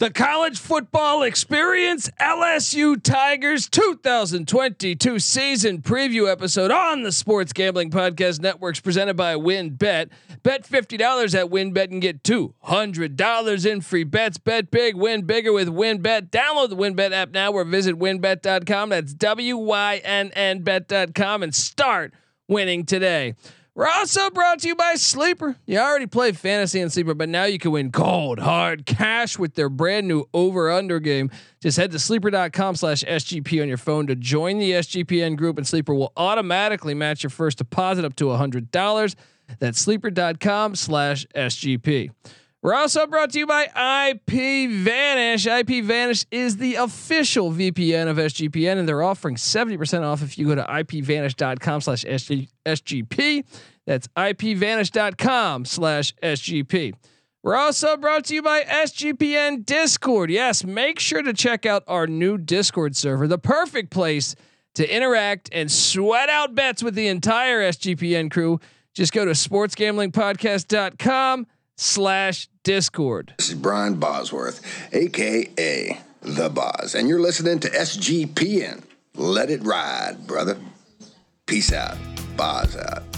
The college football experience LSU Tigers 2022 season preview episode on the Sports Gambling Podcast Networks presented by WynnBET. Bet $50 at WynnBET and get $200 in free bets. Bet big, win bigger with WynnBET. Download the WynnBET app now or visit wynnbet.com. That's W Y N N bet.com and start winning today. We're also brought to you by Sleeper. You already played fantasy and Sleeper, but now you can win cold, hard cash with their brand new over under game. Just head to sleeper.com slash SGP on your phone to join the SGPN group, and Sleeper will automatically match your first deposit up to $100. That's sleeper.com slash SGP. We're also brought to you by IP Vanish. IP Vanish is the official VPN of SGPN, and they're offering 70% off if you go to ipvanish.com slash SGP. That's ipvanish.com slash SGP. We're also brought to you by SGPN Discord. Yes, make sure to check out our new Discord server, the perfect place to interact and sweat out bets with the entire SGPN crew. Just go to sportsgamblingpodcast.com slash discord. This is Brian Bosworth, aka The Boz, and you're listening to SGPN. Let it ride, brother. Peace out. Boz out.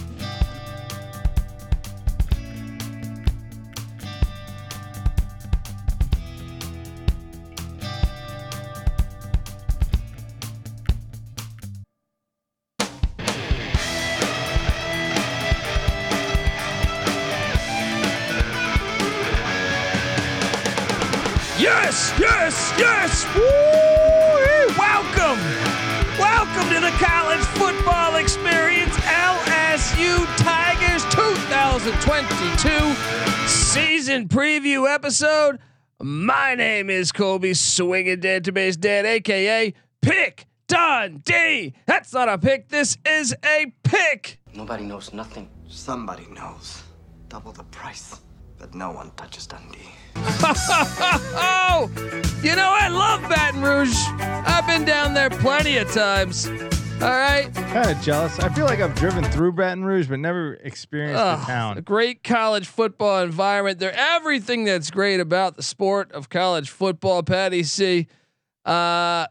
2022 season preview episode. My name is Colby Swinging Database Dad, aka Pick Dundee. That's not a pick. This is a pick. Nobody knows nothing. Somebody knows. Double the price, but no one touches Dundee. oh, you know I love Baton Rouge. I've been down there plenty of times. All right, Kind of jealous. I feel like I've driven through Baton Rouge, but never experienced Ugh, the a town. great college football environment. They're everything that's great about the sport of college football. Patty C. Uh,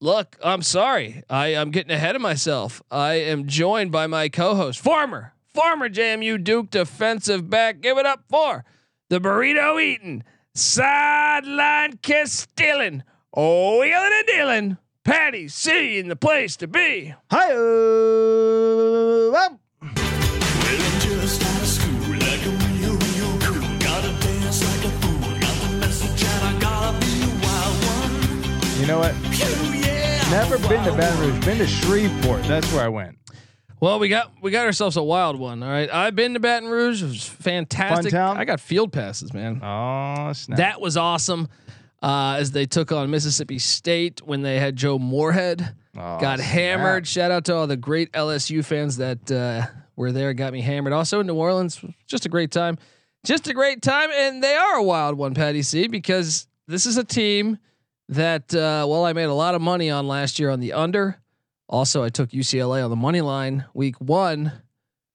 look, I'm sorry. I I'm getting ahead of myself. I am joined by my co-host, former former JMU Duke defensive back. Give it up for the burrito eating, sideline kiss stealing, oh yelling and dealing. Patty C in the place to be. Hi, up. Just out of school, like a real, real cool. Gotta dance like a fool. Got the message and I gotta be a wild one. You know what? Never been to Baton. Rouge. Been to Shreveport. That's where I went. Well, we got we got ourselves a wild one. All right, I've been to Baton Rouge. It was fantastic. Fun town? I got field passes, man. Oh snap! That was awesome. Uh, as they took on Mississippi State when they had Joe Moorhead, Oh, got snap. hammered. Shout out to all the great LSU fans that uh, were there, got me hammered. Also in New Orleans, just a great time, just a great time, and they are a wild one, Patty C, because this is a team that uh, well, I made a lot of money on last year on the under. Also, I took UCLA on the money line week one.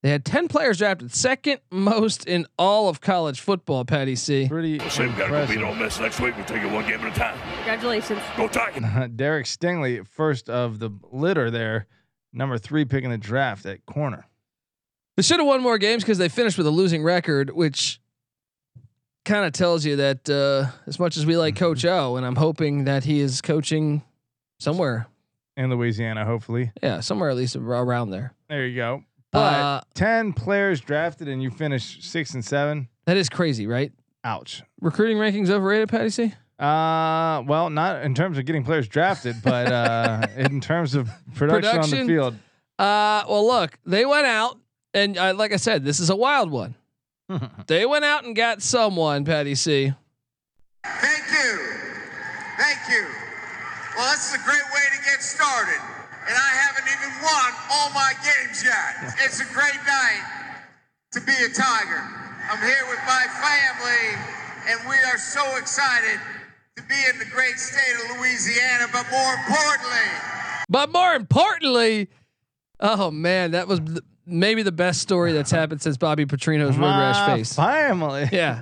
They had 10 players drafted, second most in all of college football, Patty C. Pretty Say we gotta go beat Ole. Miss next week. We'll take it one game at a time. Congratulations. Go Tigers. Derek Stingley, first of the litter there, number three pick in the draft at corner. They should have won more games because they finished with a losing record, which kind of tells you that uh, as much as we like Coach O, and I'm hoping that he is coaching somewhere, in Louisiana, hopefully. yeah, somewhere at least around there. There you go. But Uh, ten players drafted and you finish six and seven. that is crazy, right? Ouch. Recruiting rankings overrated, Patty C. Uh, well, not in terms of getting players drafted, but uh, in terms of production, on the field. Uh, well, look, they went out, and uh, like I said, this is a wild one. they went out and got someone, Patty C. Thank you. Thank you. Well, this is a great way to get started. And I haven't even won all my games yet. It's a great night to be a Tiger. I'm here with my family, and we are so excited to be in the great state of Louisiana, but more importantly, But more importantly, oh man, that was th- maybe the best story that's happened since Bobby Petrino's road rash My face. Family. Yeah.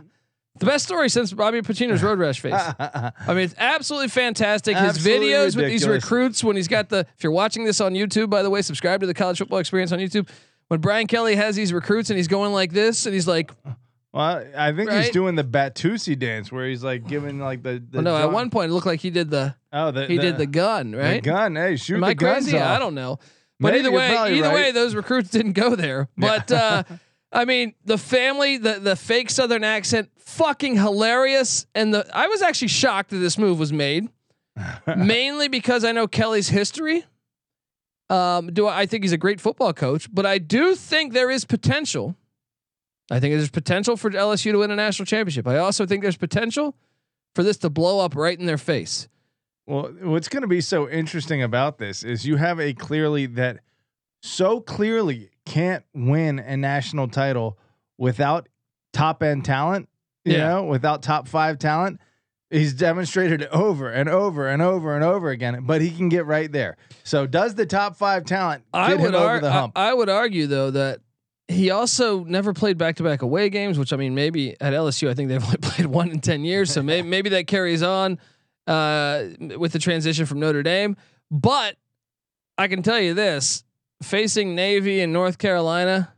The best story since Bobby Petrino's road rash face. I mean, it's absolutely fantastic. His Absolutely videos with these ridiculous. recruits when he's got the. If you're watching this on YouTube, by the way, subscribe to the College Football Experience on YouTube. When Brian Kelly has these recruits and he's going like this, and he's like, Well, I think he's Right? doing the Batusi dance where he's like giving like the. the well, no, at one point it looked like he did the Oh, the, he did the gun, the right? gun. Hey, shoot Am the I guns crazy? off. I don't know. But Maybe either you're way, probably either right. way, those recruits didn't go there. But uh, I mean, the family, the the fake Southern accent, fucking hilarious. And the I was actually shocked that this move was made, mainly because I know Kelly's history. Um, do I, I think he's a great football coach, but I do think there is potential. I think there's potential for LSU to win a national championship. I also think there's potential for this to blow up right in their face. Well, what's going to be so interesting about this is you have a clearly that so clearly can't win a national title without top end talent, you Yeah. know, without top five talent. He's demonstrated it over and over and over and over again, but he can get right there. So, does the top five talent get I him would over ar- the hump? I, I would argue though that he also never played back to back away games, which I mean maybe at LSU I think they've only played one in ten years, so maybe maybe that carries on uh, with the transition from Notre Dame. But I can tell you this: facing Navy in North Carolina,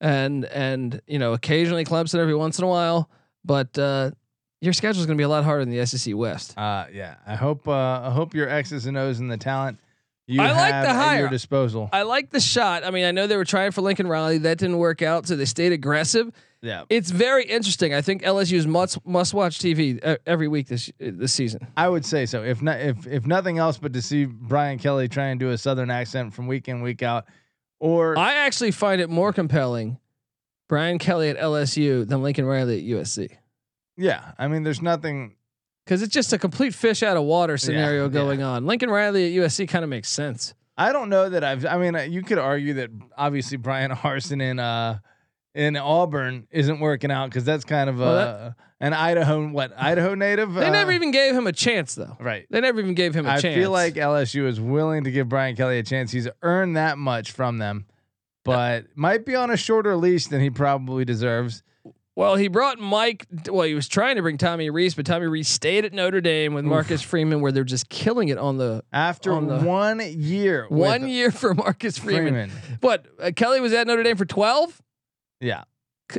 and and you know occasionally Clemson every once in a while, but uh, your schedule is going to be a lot harder than the SEC West. Uh, yeah. I hope. Uh, I hope your X's and O's and the talent you I like have the at hire. your disposal. I like the shot. I mean, I know they were trying for Lincoln Riley. That didn't work out, so they stayed aggressive. Yeah. It's very interesting. I think LSU is must must watch TV e- every week this this season. I would say so. If not, if if nothing else, but to see Brian Kelly try and do a Southern accent from week in week out, or I actually find it more compelling, Brian Kelly at LSU than Lincoln Riley at USC, yeah, I mean, there's nothing. because it's just a complete fish out of water scenario yeah. going on. Lincoln Riley at USC kind of makes sense. I don't know that I've. I mean, you could argue that obviously Brian Harsin and uh in Auburn isn't working out because that's kind of Well, uh, an Idaho what Idaho native. They uh, never even gave him a chance, though. right. They never even gave him a I chance. I feel like LSU is willing to give Brian Kelly a chance. He's earned that much from them, but might be on a shorter leash than he probably deserves. Well, he brought Mike. Well, he was trying to bring Tommy Rees, but Tommy Rees stayed at Notre Dame with Marcus Freeman, where they're just killing it on the After On the- one year, one year for Marcus Freeman. Freeman. What uh, Kelly was at Notre Dame for twelve, Yeah.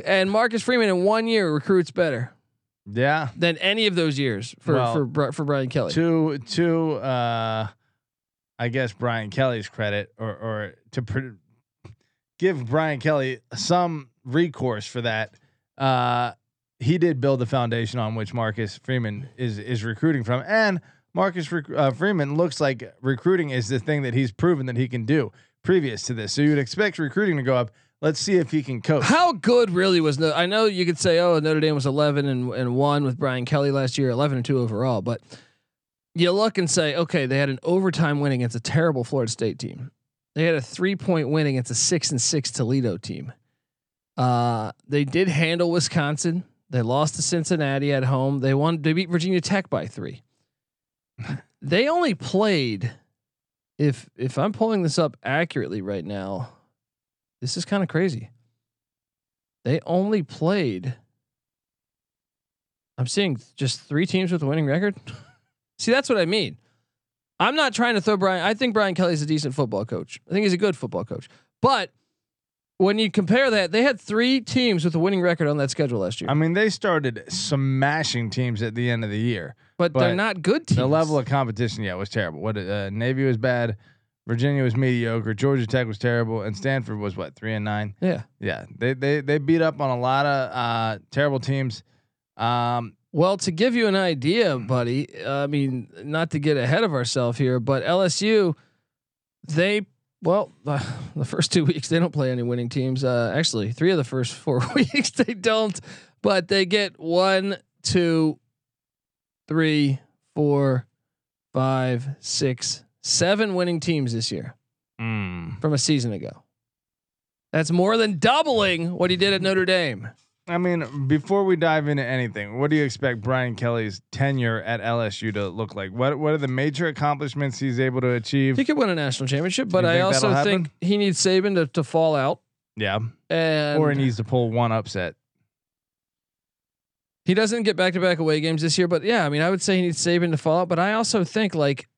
and Marcus Freeman in one year recruits better Yeah. than any of those years for Well, for Bri- for Brian Kelly. To to uh I guess Brian Kelly's credit or or to pr- give Brian Kelly some recourse for that. Uh he did build the foundation on which Marcus Freeman is is recruiting from and Marcus Rec- uh, Freeman looks like recruiting is the thing that he's proven that he can do previous to this. So you'd expect recruiting to go up. Let's see if he can coach. How good really was no? I know you could say, oh, Notre Dame was eleven and, and one with Brian Kelly last year, eleven and two overall, but you look and say, okay, they had an overtime win against a terrible Florida State team. They had a three point win against a six and six Toledo team. Uh, they did handle Wisconsin. They lost to Cincinnati at home. They won. They beat Virginia Tech by three. they only played. If if I'm pulling this up accurately right now, this is kind of crazy. They only played. I'm seeing just three teams with a winning record. See, that's what I mean. I'm not trying to throw Brian. I think Brian Kelly's a decent football coach. I think he's a good football coach. But when you compare that, they had three teams with a winning record on that schedule last year. I mean, they started smashing teams at the end of the year. but, they're not good teams. The level of competition, yeah, was terrible. What uh, Navy was bad, Virginia was mediocre, Georgia Tech was terrible, and Stanford was what three and nine. yeah. Yeah, they they they beat up on a lot of uh, terrible teams. Um, Well, to give you an idea, buddy, I mean, not to get ahead of ourselves here, but LSU, they, well, uh, the first two weeks, they don't play any winning teams. Uh, actually, three of the first four weeks, they don't, but they get one, two, three, four, five, six, seven winning teams this year mm, from a season ago. That's more than doubling what he did at Notre Dame. I mean, before we dive into anything, what do you expect Brian Kelly's tenure at LSU to look like? What what are the major accomplishments he's able to achieve? He could win a national championship, but I also think he needs Saban to, to fall out. Yeah, And or he needs to pull one upset. He doesn't get back to back away games this year, but yeah, I mean, I would say he needs Saban to fall out. But I also think like,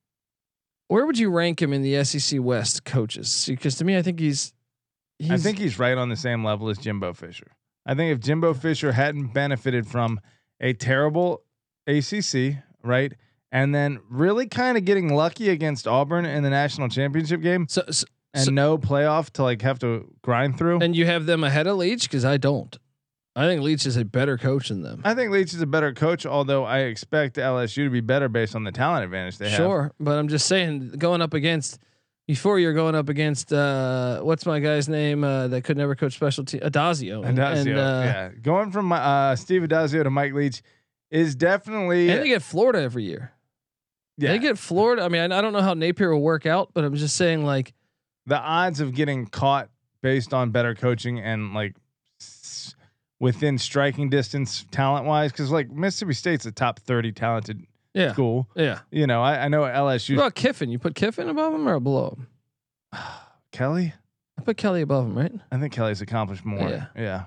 where would you rank him in the SEC West coaches? Because to me, I think he's. he's I think he's right on the same level as Jimbo Fisher. I think if Jimbo Fisher hadn't benefited from a terrible ACC, right, and then really kind of getting lucky against Auburn in the national championship game so, so and So- no playoff to like have to grind through. and you have them ahead of Leach because I don't. I think Leach is a better coach than them. I think Leach is a better coach, although I expect LSU to be better based on the talent advantage they have. Sure, but I'm just saying, going up against before you're going up against uh, what's my guy's name uh, that could never coach special team Addazio. And, Addazio, and, uh, yeah, going from uh, Steve Addazio to Mike Leach is definitely and they get Florida every year. yeah. They get Florida. I mean, I, I don't know how Napier will work out, but I'm just saying, like, the odds of getting caught based on better coaching and like s- within striking distance talent wise, because like Mississippi State's a top thirty talented yeah, school. yeah. You know, I, I know What LSU about Kiffin? You put Kiffin above him or below him? Kelly. I put Kelly above him, right? I think Kelly's accomplished more. Yeah. Yeah,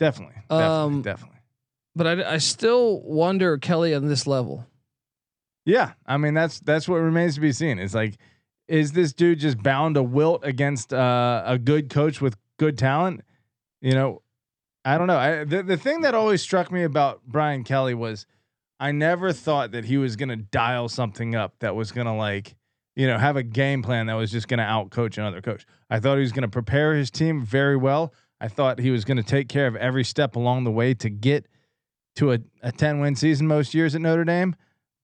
definitely, definitely, Um, definitely. But I, I still wonder Kelly on this level. Yeah, I mean that's that's what remains to be seen. It's like, is this dude just bound to wilt against uh, a good coach with good talent? You know, I don't know. I, the the thing that always struck me about Brian Kelly was, I never thought that he was gonna dial something up that was gonna like, you know, have a game plan that was just gonna outcoach another coach. I thought he was gonna prepare his team very well. I thought he was gonna take care of every step along the way to get to a, a 10 win season most years at Notre Dame.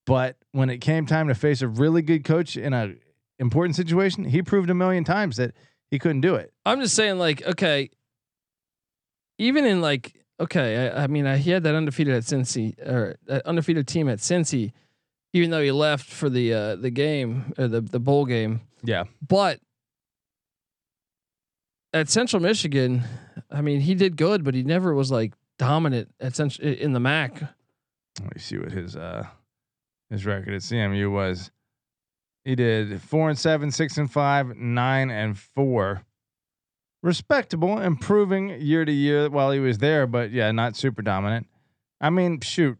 But when it came time to face a really good coach in a important situation, he proved a million times that he couldn't do it. I'm just saying, like, okay, even in like, okay, I, I mean, I, he had that undefeated at Cincy or that undefeated team at Cincy, even though he left for the uh, the game or the the bowl game. Yeah. But at Central Michigan, I mean, he did good, but he never was like dominant at Central in the MAC. Let me see what his uh his record at CMU was. He did four and seven, six and five, nine and four. Respectable, improving year to year while he was there, but yeah, not super dominant. I mean, shoot,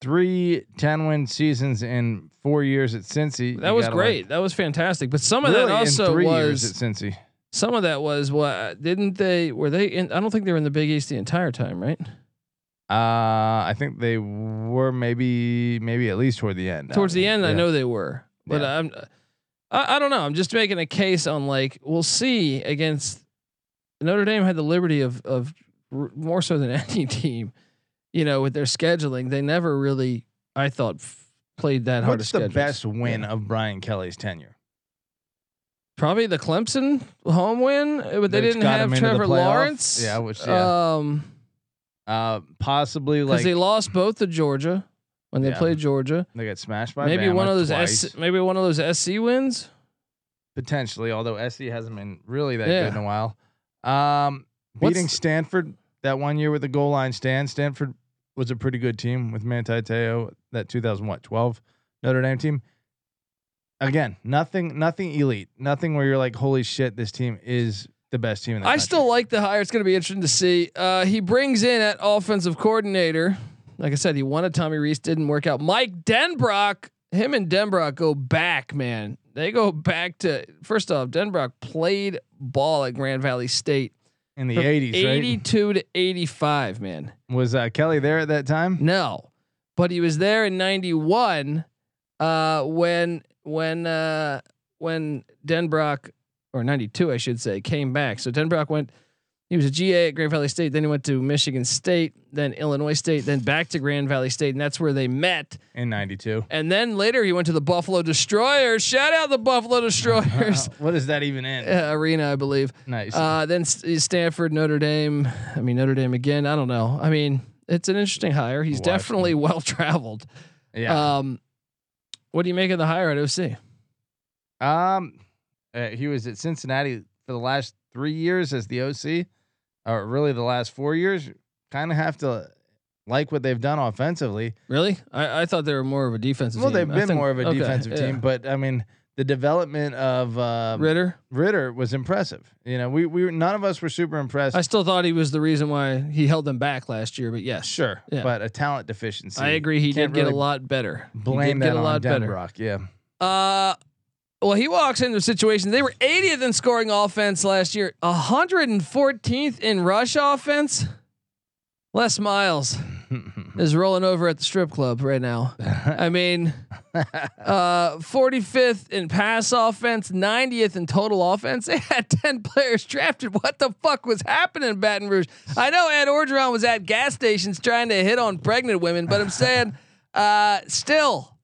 three 10 win seasons in four years at Cincy. That was great. like- that was fantastic. But some of really, that also three was years at Cincy. some of that was what didn't they were they in I don't think they were in the Big East the entire time, right? Uh, I think they were maybe maybe at least toward the end. Towards the end, I know they were, but Yeah. I'm, I, I don't know. I'm just making a case on like we'll see against Notre Dame had the liberty of of more so than any team, you know, with their scheduling. They never really, I thought, f- played that hard. What's the schedules. best win Yeah. of Brian Kelly's tenure? Probably the Clemson home win, uh, but they That's didn't have him into the Trevor? Lawrence. Yeah, which- yeah. Um, Uh, possibly because they lost both to Georgia when they Yeah. played Georgia. they got smashed by Maybe Bama one of those S, maybe one of those SC wins. potentially. Although SC hasn't been really that Yeah. good in a while. Um, beating Stanford that one year with the goal line stand. Stanford was a pretty good team with Manti Te'o. That 2000 what 12 Notre Dame team. Again, nothing, nothing elite, nothing where you're like, holy shit, this team is the best team in the I country. still like the hire. It's going to be interesting to see. Uh, he brings in at offensive coordinator. Like I said, he wanted Tommy Rees, didn't work out. Mike Denbrock, him and Denbrock go back, man. They go back to first off, Denbrock played ball at Grand Valley State in the from 80s, right? 82 to 85, man. Was uh, Kelly there at that time? No, but he was there in '91 uh, when when uh, when Denbrock or '92, I should say, came back. So Denbrock went. He was a GA at Grand Valley State. Then he went to Michigan State, then Illinois State, then back to Grand Valley State, and that's where they met. In 92. And then later he went to the Buffalo Destroyers. Shout out the Buffalo Destroyers what is that even in? uh, arena, I believe. Nice. Uh, then Stanford, Notre Dame. I mean Notre Dame again. I don't know. I mean it's an interesting hire. He's Watch. definitely well traveled. yeah. Um, what do you make of the hire at OC? Um, uh, he was at Cincinnati for the last three years as the OC, or really the last four years. Kind of have to like what they've done offensively. Really? I, I thought they were more of a defensive Well, team. they've been think- more of a okay, defensive yeah. team, but I mean, the development of uh, Ridder. Ridder was impressive. You know, we we were, none of us were super impressed. I still thought he was the reason why he held them back last year, but yes, sure, Yeah. but a talent deficiency. I agree. He Can't did get a lot better. He Blame that get a on lot better. Denbrock. Yeah. Uh, well, he walks into a situation. They were 80th in scoring offense last year, 114th in rush offense. Les Miles is rolling over at the strip club right now. I mean, uh, 45th in pass offense, 90th in total offense. They had 10 players drafted. What the fuck was happening in Baton Rouge? I know Ed Orgeron was at gas stations trying to hit on pregnant women, but I'm saying, uh, still,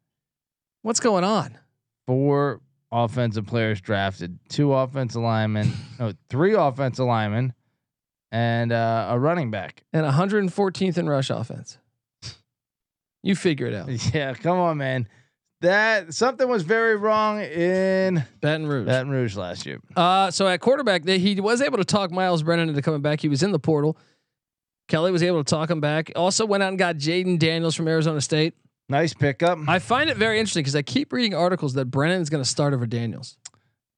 what's going on? Four offensive players drafted, two offensive linemen, no, three offensive linemen, and uh, a running back. and 114th in rush offense. You figure it out. Yeah, come on, man. That something was very wrong in Baton Rouge. Baton Rouge last year. Uh, so at quarterback, they, he was able to talk Myles Brennan into coming back. He was in the portal. Kelly was able to talk him back. Also went out and got Jayden Daniels from Arizona State. Nice pickup. I find it very interesting because I keep reading articles that Brennan is going to start over Daniels.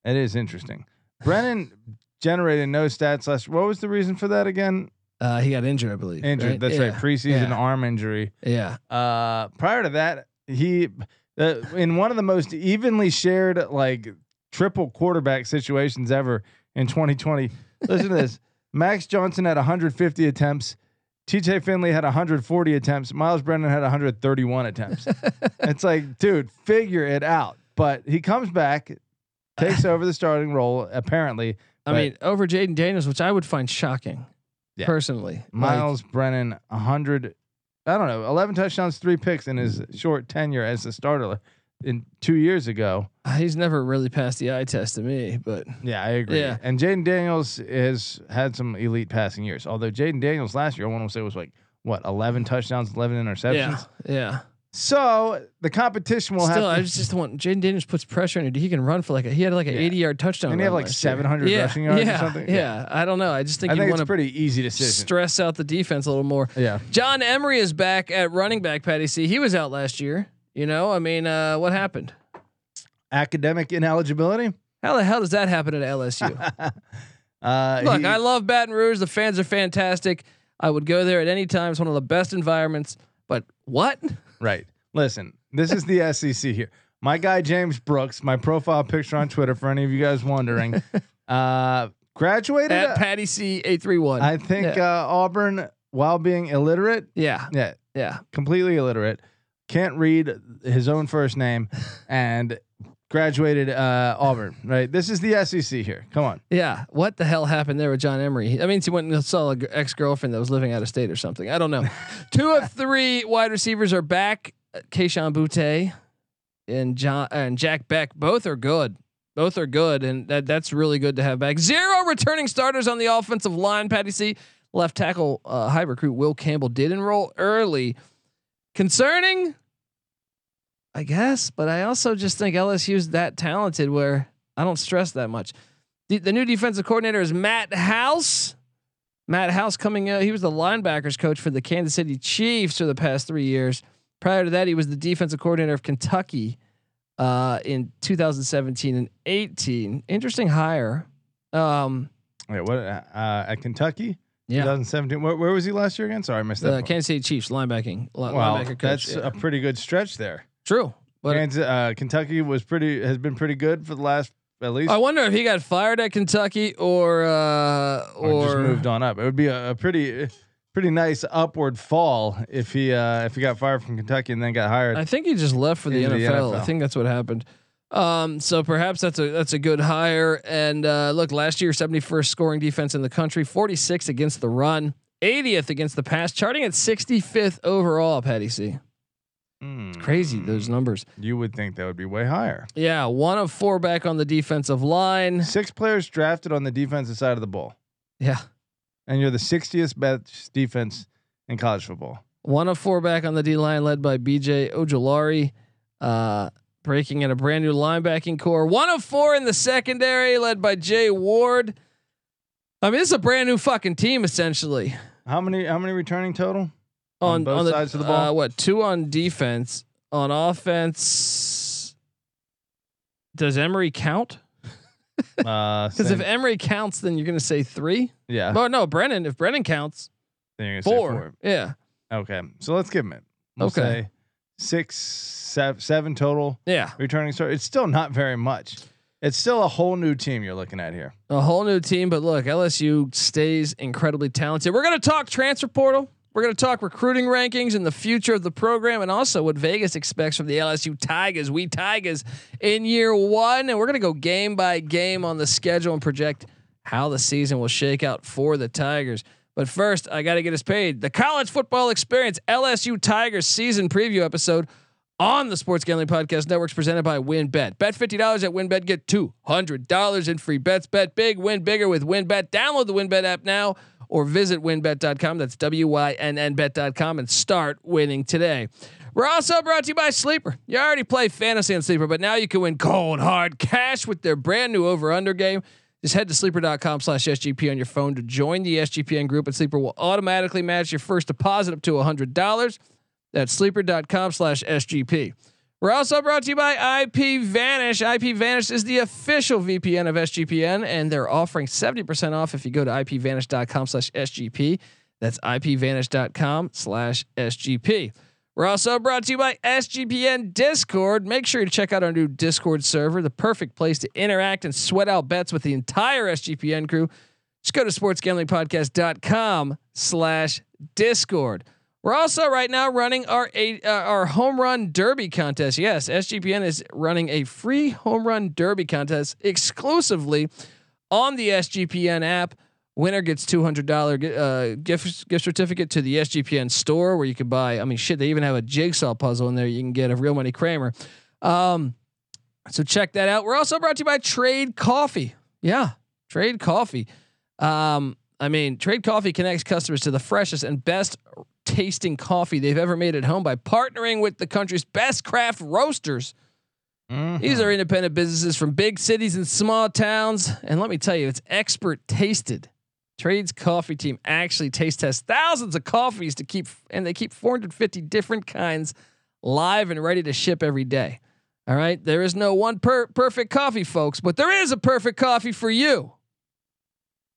It is interesting. Brennan generated no stats last. What was the reason for that again? Uh, he got injured, I believe. Injured. right? That's yeah. right. Preseason Yeah. arm injury. Yeah. Uh, prior to that, he uh, in one of the most evenly shared like triple quarterback situations ever in 2020. Listen to this: Max Johnson had 150 attempts. TJ Finley had 140 attempts. Myles Brennan had 131 attempts. it's like, dude, figure it out. But he comes back, takes over the starting role. Apparently, I mean, over Jayden Daniels, which I would find shocking, Yeah. personally. Like, Myles Brennan, 100, I don't know, 11 touchdowns, three picks in his short tenure as the starter in two years ago. Uh, he's never really passed the eye test to me, but Yeah, I agree. Yeah. And Jayden Daniels has had some elite passing years. Although Jayden Daniels last year, I want to say was like what, 11 touchdowns, 11 interceptions. yeah, yeah. So the competition will Still, have. I To, just, just want Jayden Daniels puts pressure on it. He can run for like a, he had like an Yeah. 80 yard touchdown. Didn't he have like last year. 700 yeah, rushing yards or yeah, something? Yeah. Yeah. I don't know. I just think I you think want to pretty easy decision. stress out the defense a little more. yeah. John Emery is back at running back. Patty C. He was out last year. You know, I mean, uh, what happened? Academic ineligibility. How the hell does that happen at LSU? Uh, Look, he- I love Baton Rouge. The fans are fantastic. I would go there at any time. It's one of the best environments. But what? Right. Listen, this is the SEC here. My guy James Brooks, my profile picture on Twitter for any of you guys wondering, uh, graduated. At Patty C. Eight three one. I think Yeah. uh, Auburn, while being illiterate, yeah, yeah, yeah. completely illiterate, can't read his own first name, and graduated uh, Auburn. Right. This is the SEC here. Come on. Yeah, what the hell happened there with John Emery? I mean, he went and saw an ex girlfriend that was living out of state or something. I don't know. Two of three wide receivers are back. Kayshon Boutte and John and Jack Bech both are good. Both are good, and that that's really good to have back. Zero returning starters on the offensive line. Patty C. Left tackle uh, high recruit Will Campbell did enroll early. Concerning, I guess, but I also just think LSU's that talented where I don't stress that much. The, the new defensive coordinator is Matt House. Matt House coming out. He was the linebackers coach for the Kansas City Chiefs for the past three years. Prior to that, he was the defensive coordinator of Kentucky uh, in 2017 and 18. Interesting hire. Um, Wait, what? Uh, at Kentucky, yeah, 2017. Where, where was he last year again? Sorry, I missed that. the. Kansas City Chiefs linebacking li- Wow, linebacker coach. that's yeah. a pretty good stretch there. True. But Kansas, uh, Kentucky was pretty has been pretty good for the last at least I wonder if he got fired at Kentucky or uh, or, or, just moved on up. It would be a, a pretty pretty nice upward fall if he uh, if he got fired from Kentucky and then got hired. I think he just left for the Into the NFL. I think that's what happened. Um, so perhaps that's a that's a good hire. And uh, look, last year, 71st scoring defense in the country, 46 against the run, 80th against the pass, charting at 65th overall. Patty C, Hmm. crazy those numbers. You would think that would be way higher. Yeah, one of four back on the defensive line. Six players drafted on the defensive side of the ball, Yeah, and you're the 60th best defense in college football. one of four back on the D line, led by B.J. Ojulari. Uh, breaking in a brand new linebacking core. One of four in the secondary, led by Jay Ward. I mean, this is a brand new fucking team essentially. How many how many returning total? On, On both on the, sides of the Uh, ball? what two on defense? On offense, does Emery count? Uh, Because same- if Emery counts, then you're going to say three. yeah, Oh no, Brennan. If Brennan counts, then you're gonna say four. Yeah, Okay, so let's give him it. We'll Okay. say six, seven, seven total yeah. returning start. It's still not very much. It's still a whole new team you're looking at here. A whole new team, but look, LSU stays incredibly talented. We're going to talk transfer portal. We're going to talk recruiting rankings and the future of the program, and also what Vegas expects from the LSU Tigers. We Tigers in year one, and we're going to go game by game on the schedule and project how the season will shake out for the Tigers. But first, I got to get us paid. The College Football Experience LSU Tigers season preview episode on the Sports Gambling Podcast Networks presented by WynnBET. Bet $50 at WynnBET, get $200 in free bets. Bet big, win bigger with WynnBET. Download the WynnBET app now or visit wynnbet.com. That's W Y N N bet.com and start winning today. We're also brought to you by Sleeper. You already play fantasy on Sleeper, but now you can win cold hard cash with their brand new over under game. Just head to sleeper.com slash SGP on your phone to join the SGPN group, and Sleeper will automatically match your first deposit up to $100. That's sleeper.com slash SGP. We're also brought to you by IP Vanish. IP Vanish is the official VPN of SGPN, and they're offering 70% off if you go to ipvanish.com slash SGP. That's ipvanish.com slash SGP. We're also brought to you by SGPN Discord. Make sure to check out our new Discord server, the perfect place to interact and sweat out bets with the entire SGPN crew. Just go to sportsgamblingpodcast.com slash Discord. We're also right now running our eight, uh, our home run derby contest. Yes, SGPN is running a free home run derby contest exclusively on the SGPN app. Winner gets two hundred dollar uh, gift gift certificate to the SGPN store where you can buy. I mean, shit, they even have a jigsaw puzzle in there. You can get a real money Kramer. Um, so check that out. We're also brought to you by Trade Coffee. Yeah, Trade Coffee. Um, I mean, Trade Coffee connects customers to the freshest and best tasting coffee they've ever made at home by partnering with the country's best craft roasters. These are mm-hmm. independent businesses from big cities and small towns. And let me tell you, it's expert tasted. Trade's coffee team actually taste tests thousands of coffees to keep, and they keep 450 different kinds live and ready to ship every day. All right. There is no one per- perfect coffee, folks, but there is a perfect coffee for you.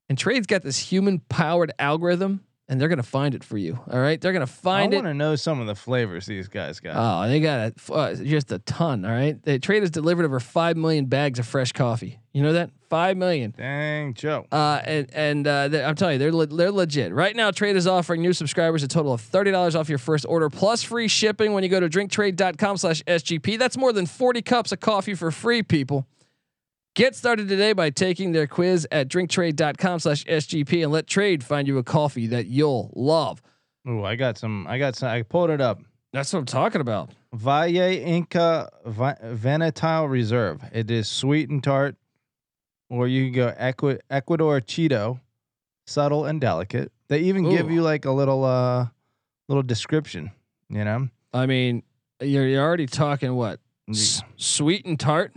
And Trade's got this human powered algorithm, and they're going to find it for you. All right. They're going to I find it. I want to know some of the flavors these guys got. Oh, they got a, uh, just a ton. All right. They Trade has delivered over 5 million bags of fresh coffee. You know that? 5 million. Dang, Joe. Uh, and and uh, I'm telling you, they're le- they're legit. Right now, Trade is offering new subscribers a total of thirty dollars off your first order plus free shipping when you go to drinktrade.com/sgp. That's more than forty cups of coffee for free, people. Get started today by taking their quiz at drinktrade.com slash SGP and let Trade find you a coffee that you'll love. Oh, I got some. I got some. I pulled it up. That's what I'm talking about. Valle Inca Vi- Venetile Reserve. It is sweet and tart, or you can go Equi- Ecuador Cheeto, subtle and delicate. They even give you like a little uh little description. You know, I mean, you're, you're already talking what S- sweet and tart.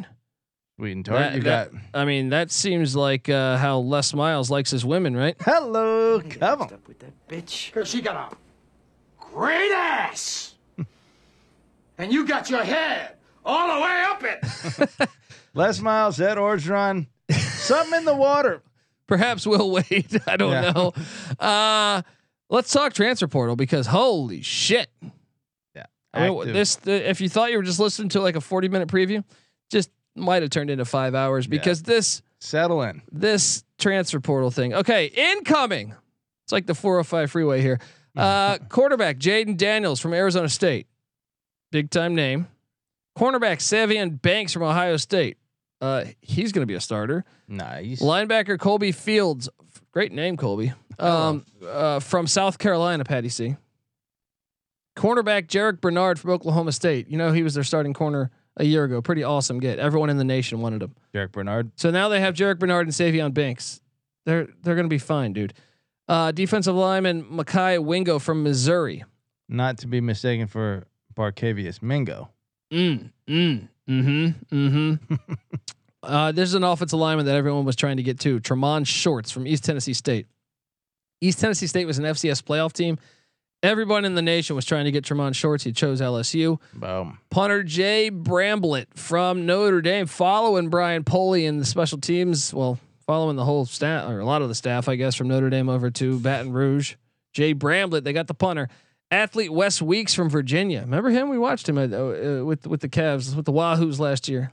Sweet and tart. That- you that- got I mean, that seems like uh, how Les Miles likes his women, right? hello, come on. Up with that bitch. Because she got a great ass. and you got your head all the way up it. Les Miles, Ed Orgeron, something in the water. Perhaps we'll wait. I don't Yeah. know. Uh, let's talk transfer portal because holy shit! Yeah, I mean, this the, if you thought you were just listening to like a forty minute preview, just might have turned into five hours because this settle in. this transfer portal thing. Okay, incoming. It's like the 405 freeway here. Uh, quarterback Jayden Daniels from Arizona State, big time name. Cornerback Sevyn Banks from Ohio State. Uh, he's going to be a starter. Nice. Linebacker Colby Fields, great name, Colby. Um, uh, from South Carolina, Patty C. Cornerback Jarrick Bernard from Oklahoma State. You know he was their starting corner a year ago. Pretty awesome get. Everyone in the nation wanted him. Derek Bernard. So now they have Jarrick Bernard and Sevyn Banks. They're they're gonna be fine, dude. Uh, defensive lineman Mekhi Wingo from Missouri. Not to be mistaken for Barkevious Mingo. Mm, mm, mm-hmm, mm-hmm. uh, there's an offensive lineman that everyone was trying to get to. Tremont Shorts from East Tennessee State. East Tennessee State was an FCS playoff team, Everyone in the nation was trying to get Tremont Shorts. He chose LSU. Boom. Punter Jay Bramblett from Notre Dame, following Brian Polian in the special teams. Well, following the whole staff or a lot of the staff, I guess, from Notre Dame over to Baton Rouge. Jay Bramblett, they got the punter. Athlete Wes Weeks from Virginia. Remember him? We watched him at, uh, with with the Cavs with the Wahoos last year.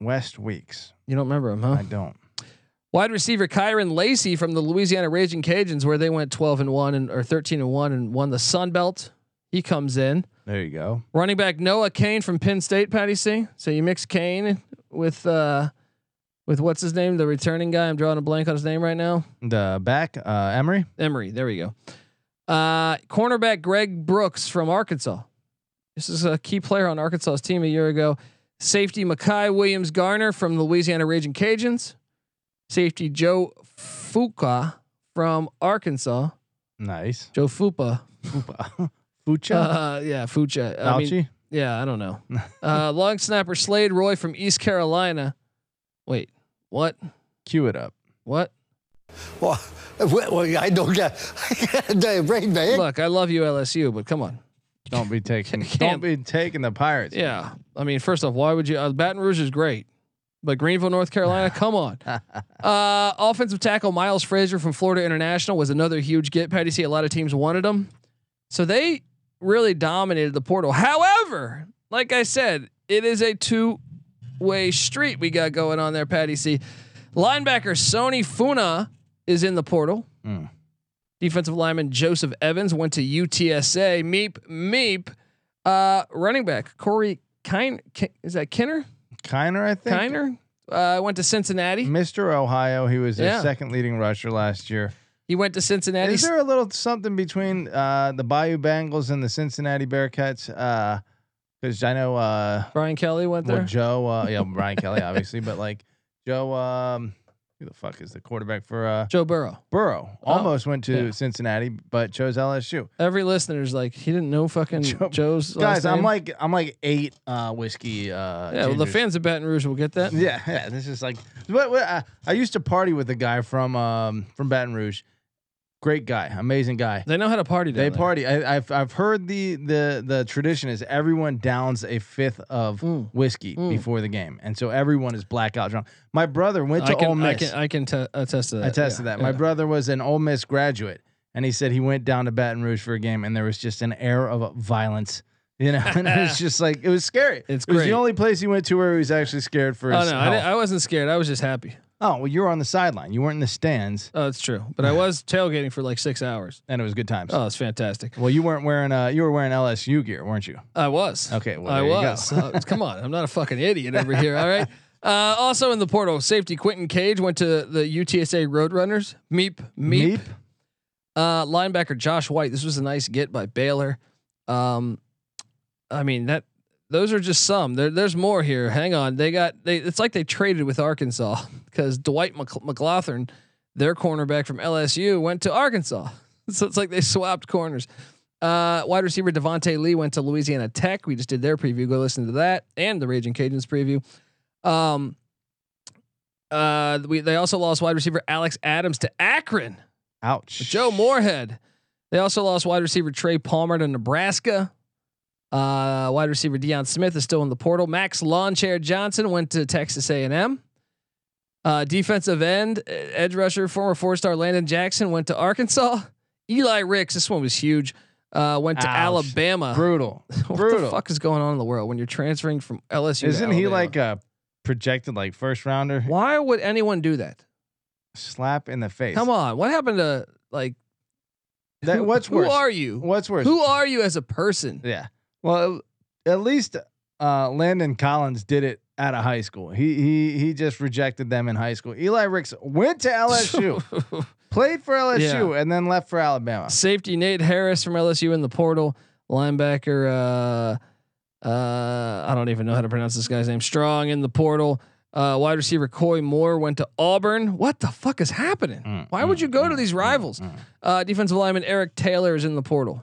West Weeks. You don't remember him, huh? I don't. Wide receiver Kyren Lacy from the Louisiana Raging Cajuns, where they went 12 and one and or 13 and one and won the Sun Belt. He comes in. There you go. Running back Noah Cain from Penn State, Patty C. So you mix Cain with uh with what's his name, the returning guy. I'm drawing a blank on his name right now. The back, uh, Emery. Emery. There we go. Uh, cornerback Greg Brooks from Arkansas. This is a key player on Arkansas's team a year ago. Safety Makai Williams Garner from the Louisiana Raging Cajuns. Safety Joe Fuka from Arkansas. Nice. Joe Fupa. Fucha. Fucha. Uh, yeah, Fucha. I mean, yeah, I don't know. uh, long snapper Slade Roy from East Carolina. Wait, what? Cue it up. What? Well, well, I don't get the brain man. Look, I love you, LSU, but come on. Don't be taking. Don't be taking the Pirates. Yeah, I mean, first off, why would you? Uh, Baton Rouge is great, but Greenville, North Carolina, come on. Uh, offensive tackle Miles Frazier from Florida International was another huge get. Patty see a lot of teams wanted him, so they really dominated the portal. However, like I said, it is a two-way street we got going on there. Patty C. Linebacker Sony Funa is in the portal. Mm. Defensive lineman Joseph Evans went to UTSA. Meep meep. Uh, running back Corey Kine Ki- is that Kinner? Kiner, I think. Kiner uh, went to Cincinnati. Mr. Ohio. He was their Yeah. second leading rusher last year. He went to Cincinnati. Is there a little something between uh, the Bayou Bengals and the Cincinnati Bearcats? Because I know uh, Brian Kelly went well, there. Joe, uh, yeah, Brian Kelly, obviously, but like Joe, um, who the fuck is the quarterback for uh, Joe Burrow. Burrow? Oh, Almost went to yeah. Cincinnati, but chose LSU. Every listener's like he didn't know fucking Joe- Joe's last Guys, I'm like I'm like eight uh, whiskey. Uh, yeah. Well, the fans of Baton Rouge will get that. Yeah, yeah. This is like, what, what, I, I used to party with a guy from um from Baton Rouge. Great guy, amazing guy. They know how to party. They there. party. I, I've I've heard the the the tradition is everyone downs a fifth of Mm. whiskey Mm. before the game, and so everyone is blackout drunk. My brother went I to can, Ole I Miss. can I can te- attest to that. I tested yeah, that. My yeah. brother was an Ole Miss graduate, and he said he went down to Baton Rouge for a game, and there was just an air of violence. You know, and it was just like it was scary. It's it was the only place he went to where he was actually scared for Oh no, I. I wasn't scared. I was just happy. Oh well, you were on the sideline. You weren't in the stands, Oh, that's true. But I was tailgating for like six hours. and it was good times. Oh, it's fantastic. Well, you weren't wearing uh you were wearing LSU gear, weren't you? I was. Okay, well, I there you go. was. Uh, come on, I'm not a fucking idiot over here. All right. Uh, also in the portal, safety Quentin Cage went to the UTSA Roadrunners. Meep, meep. Meep. Uh, linebacker Josh White. This was a nice get by Baylor. Um, I mean that those are just some. There, there's more here. Hang on. They got they. It's like they traded with Arkansas because Dwight McGlothern, their cornerback from LSU, went to Arkansas. So it's like they swapped corners. Uh, wide receiver Devonta Lee went to Louisiana Tech. We just did their preview. Go listen to that and the Raging Cajuns preview. Um, uh, we they also lost wide receiver Alex Adams to Akron. Ouch. Joe Moorhead. They also lost wide receiver Trey Palmer to Nebraska. Uh, wide receiver Deion Smith is still in the portal. Max Lawnchair Johnson went to Texas A&M. Uh, defensive end, edge rusher, former four-star Landon Jackson went to Arkansas. Eli Ricks, this one was huge. Uh, went to Ouch. Alabama. brutal. what brutal. the fuck is going on in the world when you're transferring from LSU? Isn't he like a projected like first rounder? Why would anyone do that? Slap in the face. Come on, what happened to like? That, who- what's who worse? Who are you? What's worse? Who are you as a person? Yeah. Well, at least uh, Landon Collins did it out of high school. He he he just rejected them in high school. Eli Ricks went to LSU, played for LSU, and then left for Alabama. Safety Nate Harris from LSU in the portal. Linebacker, uh, uh, I don't even know how to pronounce this guy's name. Strong in the portal. Uh, wide receiver Coy Moore went to Auburn. What the fuck is happening? Mm, Why would mm, you go to mm, these mm, rivals? mm. Uh, defensive lineman Eric Taylor is in the portal.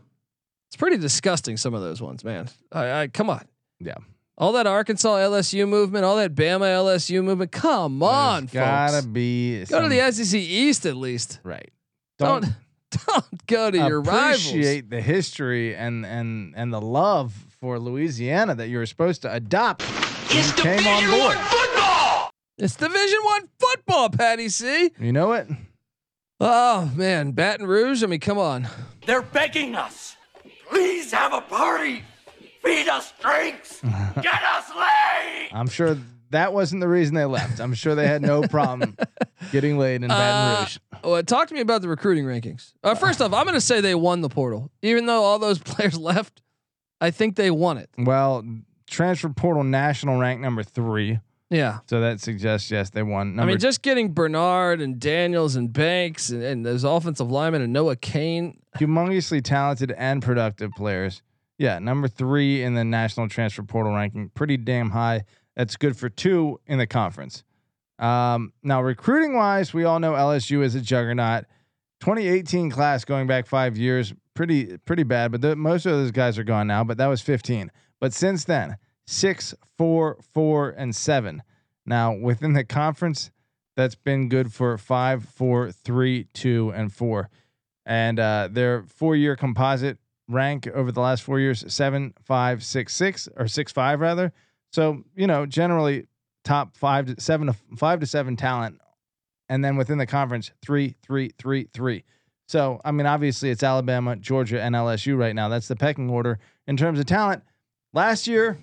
It's pretty disgusting. Some of those ones, man. I, I come on. Yeah. All that Arkansas LSU movement, all that Bama LSU movement. Come on, There's gotta folks. be Go to the SEC East at least. right. Don't Don't Don't go to your rivals. appreciate the history and and and the love for Louisiana that you were supposed to adopt. It's came on board. It's Division One football, Patty C. You know it. Oh man, Baton Rouge. I mean, come on. They're begging us. Please have a party. Feed us drinks. Get us laid. I'm sure that wasn't the reason they left. I'm sure they had no problem getting laid in Baton Uh, Rouge. Well, talk to me about the recruiting rankings. Uh, first off, I'm going to say they won the portal, even though all those players left. I think they won it. Well, transfer portal national rank number three. Yeah. So that suggests yes, they won. I mean, just getting Bernard and Daniels and Banks and, and those offensive linemen and Noah Cain. humongously talented and productive players. Yeah, number three in the national transfer portal ranking, pretty damn high. That's good for two in the conference. Um, now, recruiting wise, we all know LSU is a juggernaut. 2018 class going back five years, pretty pretty bad. But the, most of those guys are gone now. But that was 15. But since then, six, four, four, and seven. Now within the conference, that's been good for five, four, three, two, and four and uh, their four-year composite rank over the last four years seven five six six or six five rather. So you know generally top five to seven five to seven talent, and then within the conference three three three three. So I mean obviously it's Alabama, Georgia, and LSU right now. That's the pecking order in terms of talent. Last year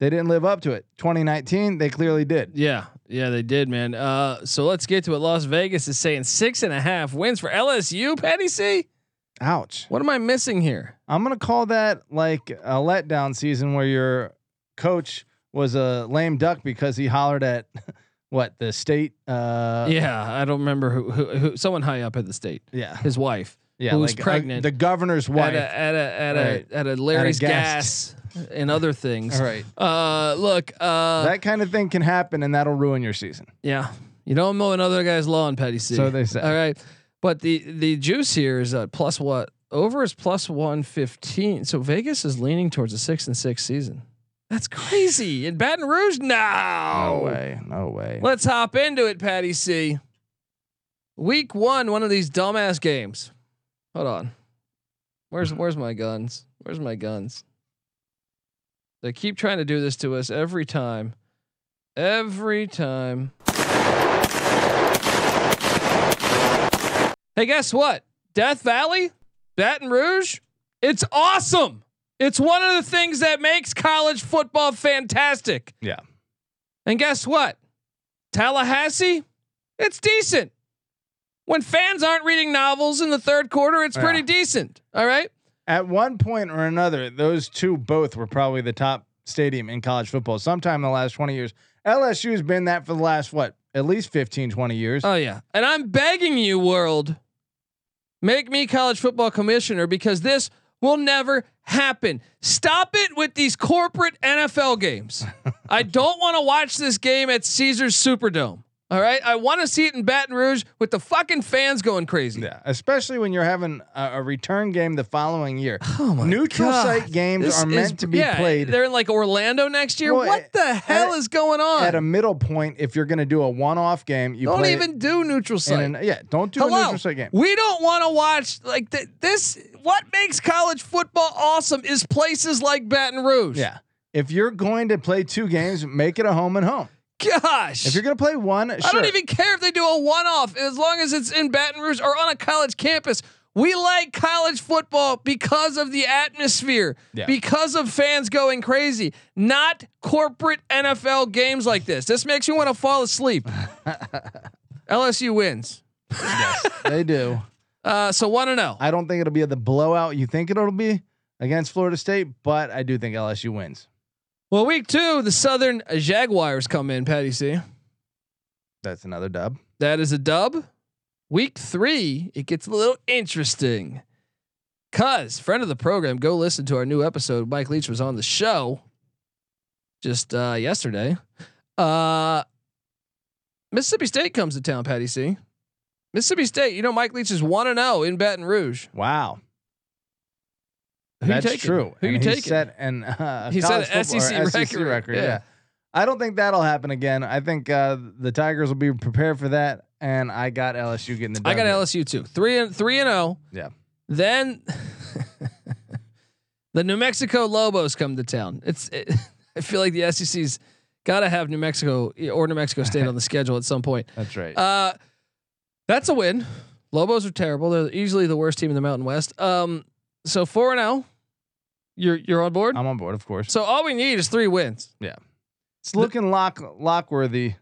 they didn't live up to it. 2019 they clearly did. Yeah. Yeah, they did, man. Uh, so let's get to it. Las Vegas is saying six and a half wins for LSU, Patty C. Ouch. What am I missing here? I'm gonna call that like a letdown season where your coach was a lame duck because he hollered at what the state. Uh, yeah, I don't remember who, who, who. Someone high up at the state. yeah, His wife. yeah. who was like, uh, pregnant the governor's wife. At a at a at Right. a at a Larry's gas. gas. And other things. All right, Uh, look. Uh, that kind of thing can happen, and that'll ruin your season. yeah. You don't mow another guy's lawn, Patty C. So they say. All right, but the the juice here is uh, plus what? Over is plus one fifteen. So Vegas is leaning towards a six and six season. That's crazy. In Baton Rouge, no. No way, no way. Let's hop into it, Patty C. Week one, one of these dumbass games. Hold on. Where's where's my guns? Where's my guns? They keep trying to do this to us every time. Every time. Hey, guess what? Death Valley, Baton Rouge, it's awesome. It's one of the things that makes college football fantastic. Yeah, And guess what? Tallahassee, it's decent. When fans aren't reading novels in the third quarter, it's pretty decent. All right. At one point or another, those two both were probably the top stadium in college football. Sometime in the last 20 years, LSU's been that for the last what, at least 15, 20 years. Oh yeah. And I'm begging you, world, make me college football commissioner because this will never happen. Stop it with these corporate NFL games. I don't want to watch this game at Caesars Superdome. All right. I want to see it in Baton Rouge with the fucking fans going crazy. Yeah, especially when you're having a, a return game the following year. Oh my Neutral God. site games This are meant is- to be yeah, played They're in like Orlando next year. Well, what the hell at- is going on? at a middle point. If you're going to do a one-off game, you don't even do neutral site. an- yeah, don't do a neutral site game. We don't want to watch like th- this. What makes college football awesome is places like Baton Rouge. Yeah, if you're going to play two games, make it a home and home. Gosh. If you're going to play one, I don't even care if they do a one-off as long as it's in Baton Rouge or on a college campus. We like college football because of the atmosphere, Yeah. because of fans going crazy, not corporate NFL games like this. This makes me want to fall asleep. LSU wins. Yes, they do. Uh, so one and zero. I don't think it'll be the blowout you think it'll be against Florida State, but I do think LSU wins. Well, week two, the Southern Jaguars come in. Patty C. That's another dub. That is a dub. Week three, it gets a little interesting. Cause friend of the program, go listen to our new episode. Mike Leach was on the show just uh, yesterday. Uh, Mississippi State comes to town. Patty C. Mississippi State. You know Mike Leach is one and zero in Baton Rouge. Wow, Who that's taking? true. Who And you taking? Set an uh, He set an or SEC record. Yeah. Yeah. I don't think that'll happen again. I think uh, the Tigers will be prepared for that. and I got LSU getting the. I got W. LSU too. Three and three and zero. Yeah. Then the New Mexico Lobos come to town. It's it, I feel like the SEC's got to have New Mexico or New Mexico State on the schedule at some point. That's right. Uh, that's a win. Lobos are terrible. They're easily the worst team in the Mountain West. Um, so four and zero. You're you're on board. I'm on board, of course. so all we need is three wins. Yeah, it's looking lock lockworthy.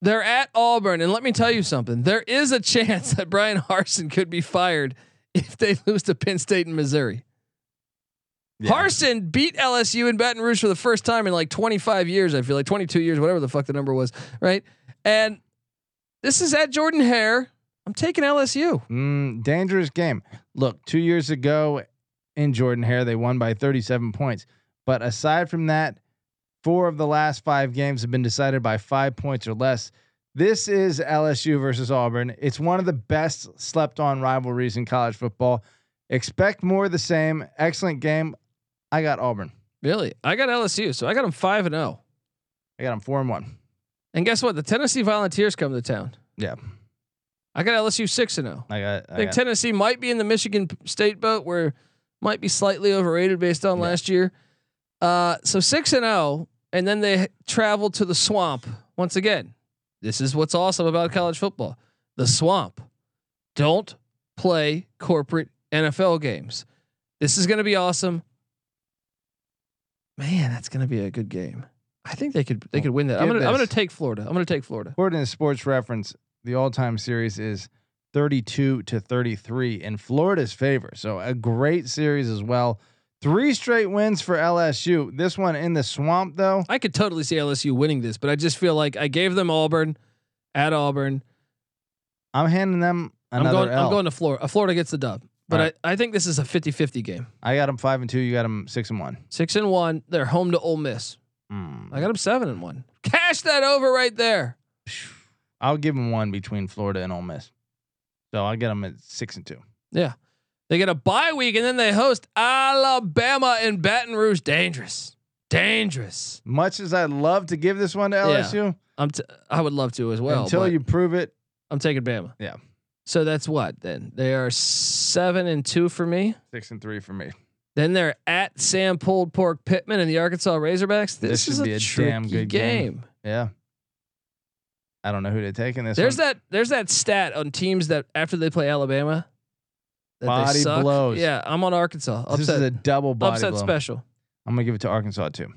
They're at Auburn, and let me tell you something. There is a chance that Brian Harsin could be fired if they lose to Penn State and Missouri. Yeah. Harson beat LSU in Baton Rouge for the first time in like 25 years. I feel like 22 years, whatever the fuck the number was, right? And this is at Jordan Hare. I'm taking LSU. Mm, dangerous game. Look, two years ago in Jordan Hare, they won by 37 points. But aside from that, four of the last five games have been decided by five points or less. This is LSU versus Auburn. It's one of the best slept on rivalries in college football. Expect more of the same. Excellent game. I got Auburn. Really? I got LSU, so I got them five and zero. I got them four and one. And guess what? The Tennessee Volunteers come to town. Yeah. I got LSU six and zero. I got. I I think got Tennessee might be in the Michigan State boat where might be slightly overrated based on Yeah. last year. Uh, so six and zero, and then they travel to the swamp once again. This is what's awesome about college football: the swamp. Don't play corporate NFL games. This is going to be awesome. Man, that's going to be a good game. I think they could they could win that. I'm gonna I'm gonna take Florida. I'm gonna take Florida. According to Sports Reference, the all-time series is 32 to 33 in Florida's favor. So a great series as well. Three straight wins for LSU. This one in the swamp though. I could totally see LSU winning this, but I just feel like I gave them Auburn at Auburn. I'm handing them I'm another going. L. I'm going to Florida. Uh, Florida gets the dub, but right. I, I think this is a 50-50 game. I got them five and two. You got them six and one. Six and one. They're home to Ole Miss. Mm. I got them seven and one. Cash that over right there. I'll give them one between Florida and Ole Miss. So I'll get them at six and two. Yeah, they get a bye week and then they host Alabama in Baton Rouge. Dangerous, dangerous. Much as I'd love to give this one to LSU, I'm. T- I would love to as well. until you prove it, I'm taking Bama. Yeah. So that's what then. They are seven and two for me. six and three for me. Then they're at Sam Pulled Pork Pittman and the Arkansas Razorbacks. This, This is should a, be a damn good game. game. Yeah. I don't know who they're taking this. There's one. that. There's that stat on teams that after they play Alabama, that Body they blows. Yeah, I'm on Arkansas. This Upset, is a double body upset blow. special. I'm gonna give it to Arkansas too.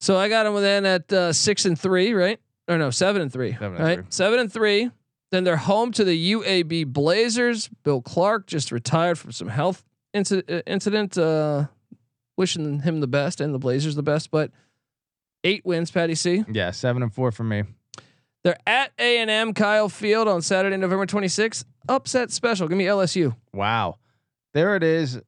So I got them then at uh, six and three, right? Or no, seven and three. Seven and right? three. Seven and three. Then they're home to the UAB Blazers. Bill Clark just retired from some health incident. Uh, incident uh, wishing him the best and the Blazers the best, but eight wins, Patty C. Yeah, seven and four for me. They're at A and M Kyle Field on Saturday, November 26th. Upset special. Give me LSU. Wow, there it is.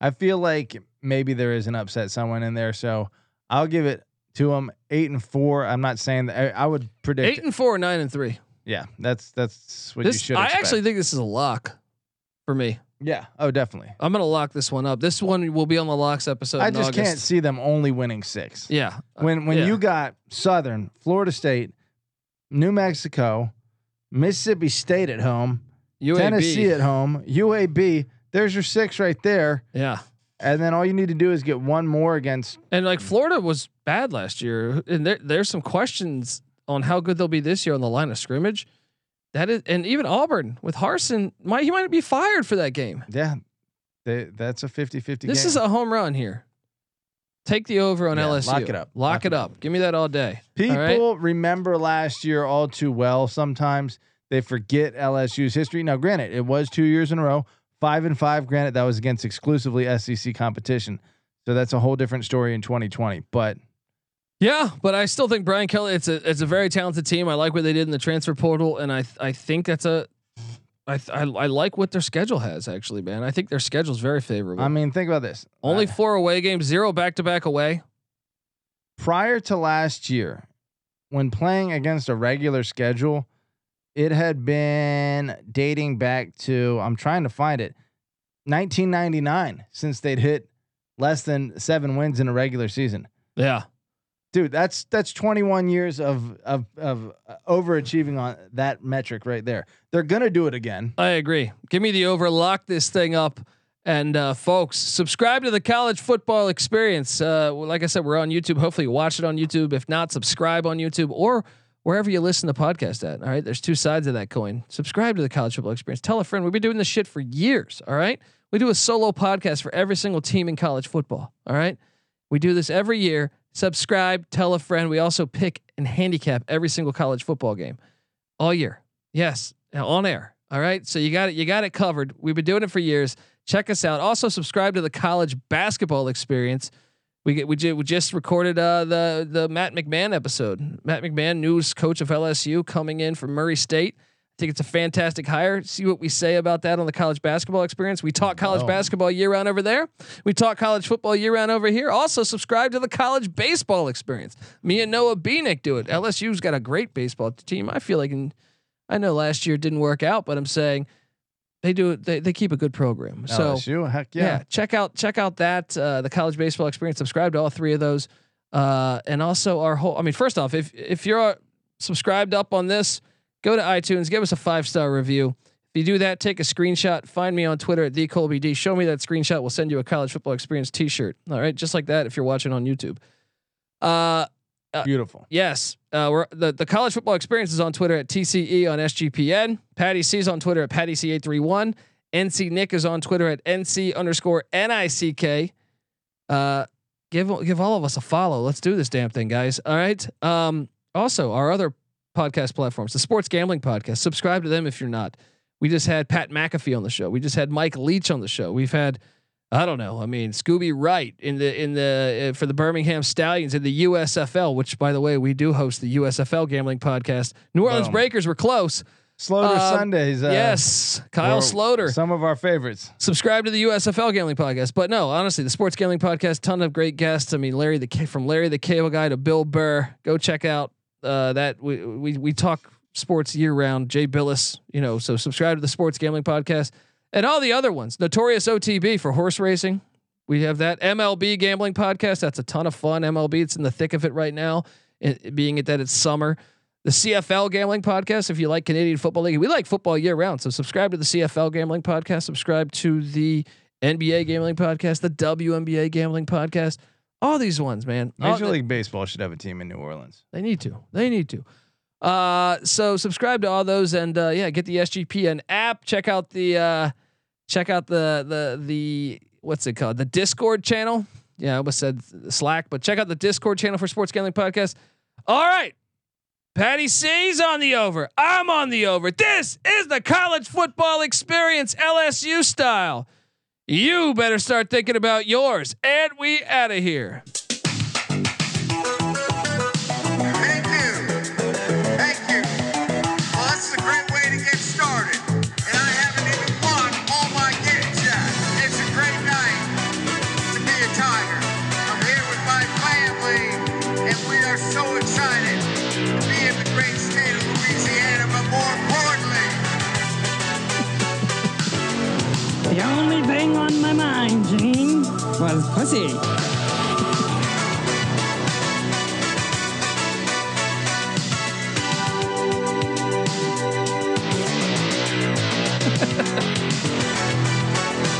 I feel like maybe there is an upset someone in there, so I'll give it to them. Eight and four. I'm not saying that. I, I would predict. Eight and four, nine and three. yeah, that's that's what you This should. I actually think this is a lock for me. Yeah. Oh, definitely. I'm gonna lock this one up. This one will be on the locks episode. I just can't see them only winning six. Yeah. When when Yeah. you got Southern, Florida State, New Mexico, Mississippi State at home, UAB. Tennessee at home, UAB. There's your six right there. Yeah. And then all you need to do is get one more against. And like Florida was bad last year, and there there's some questions on how good they'll be this year on the line of scrimmage. That is, and even Auburn with Harsin, might he might be fired for that game. Yeah, they, that's a 50 50 This game. is a home run here. Take the over on Yeah, LSU. lock it up. Lock, Lock it it up. Give me that all day. People All right? remember last year all too well. Sometimes they forget LSU's history. Now, granted, it was two years in a row, five and five. Granted, that was against exclusively SEC competition. So that's a whole different story in 2020. But Yeah, but I still think Brian Kelly. It's a it's a very talented team. I like what they did in the transfer portal, and I I think that's a. I, I, I like what their schedule has actually, man. I think their schedule's very favorable. I mean, think about this. Only Uh, four away games, zero back to back away. prior to last year, when playing against a regular schedule, it had been dating back to, I'm trying to find it, 1999 since they'd hit less than seven wins in a regular season. Yeah, dude, that's that's 21 years of of of uh, overachieving on that metric right there. They're gonna do it again. I agree. Give me the over. Lock this thing up. And uh, folks, subscribe to the college football experience. Uh, like I said, we're on YouTube. Hopefully, you watch it on YouTube. If not, subscribe on YouTube or wherever you listen to podcast at. All right, there's two sides of that coin. Subscribe to the college football experience. Tell a friend. We've been doing this shit for years. All right, we do a solo podcast for every single team in college football. All right, we do this every year. Subscribe. Tell a friend. We also pick and handicap every single college football game all year. Yes, on air. All right, so you got it. You got it covered. We've been doing it for years. Check us out. Also, subscribe to the college basketball experience. We get we, ju- we just recorded uh, the the Matt McMahon episode. Matt McMahon, news coach of LSU, coming in from Murray State. I think it's a fantastic hire. See what we say about that on the college basketball experience. We talk college Oh. basketball year round over there. We talk college football year round over here. Also, subscribe to the college baseball experience. Me and Noah Beanick do it. LSU's got a great baseball team. I feel like, in, I know last year didn't work out, but I'm saying they do it. They, they keep a good program. So LSU, heck yeah. yeah. check out check out that uh, the college baseball experience. Subscribe to all three of those, uh, and also our whole. I mean, first off, if if you're uh, subscribed up on this, go to iTunes, give us a five star review. If you do that, take a screenshot. Find me on Twitter at dcolbd. Show me that screenshot. We'll send you a college football experience T-shirt. All right, just like that. If you're watching on YouTube. Uh, Beautiful. Yes, uh, we're the the college football experience is on Twitter at TCE on SGPN. Patty C's on Twitter at Patty C eight three one. NC Nick is on Twitter at NC underscore NICK. Uh, give give all of us a follow. Let's do this damn thing, guys. All right. Um, also, our other podcast platforms, the Sports Gambling Podcast. Subscribe to them if you're not. We just had Pat McAfee on the show. We just had Mike Leach on the show. We've had I don't know. I mean, Scooby Wright in the in the uh, for the Birmingham Stallions in the USFL, which by the way, we do host the USFL gambling podcast. New Orleans Boom. Breakers were close. Sloter Um, Sundays. Uh, yes, Kyle Sloter. Some of our favorites. Subscribe to the USFL gambling podcast. But no, honestly, the sports gambling podcast, ton of great guests. I mean, Larry the from Larry the Cable Guy to Bill Burr. Go check out uh, that. We, we we talk sports year round. Jay Bilas, you know. So subscribe to the sports gambling podcast and all the other ones. Notorious OTB for horse racing. We have that MLB gambling podcast. That's a ton of fun. MLB, it's in the thick of it right now. It, being it that it's summer. The CFL gambling podcast. If you like Canadian football league, we like football year round. So subscribe to the CFL gambling podcast. Subscribe to the NBA gambling podcast, the WNBA gambling podcast. All these ones, man. All- Major League Baseball should have a team in New Orleans. they need to. They need to. Uh, so subscribe to all those and uh, yeah, get the SGPN app. Check out the uh, check out the the the what's it called? The Discord channel. Yeah, I almost said Slack, but check out the Discord channel for Sports Gambling Podcast. All right. Patty C's on the over. I'm on the over. This is the college football experience, LSU style. You better start thinking about yours. And we out of here. The only thing on my mind, Gene, was pussy.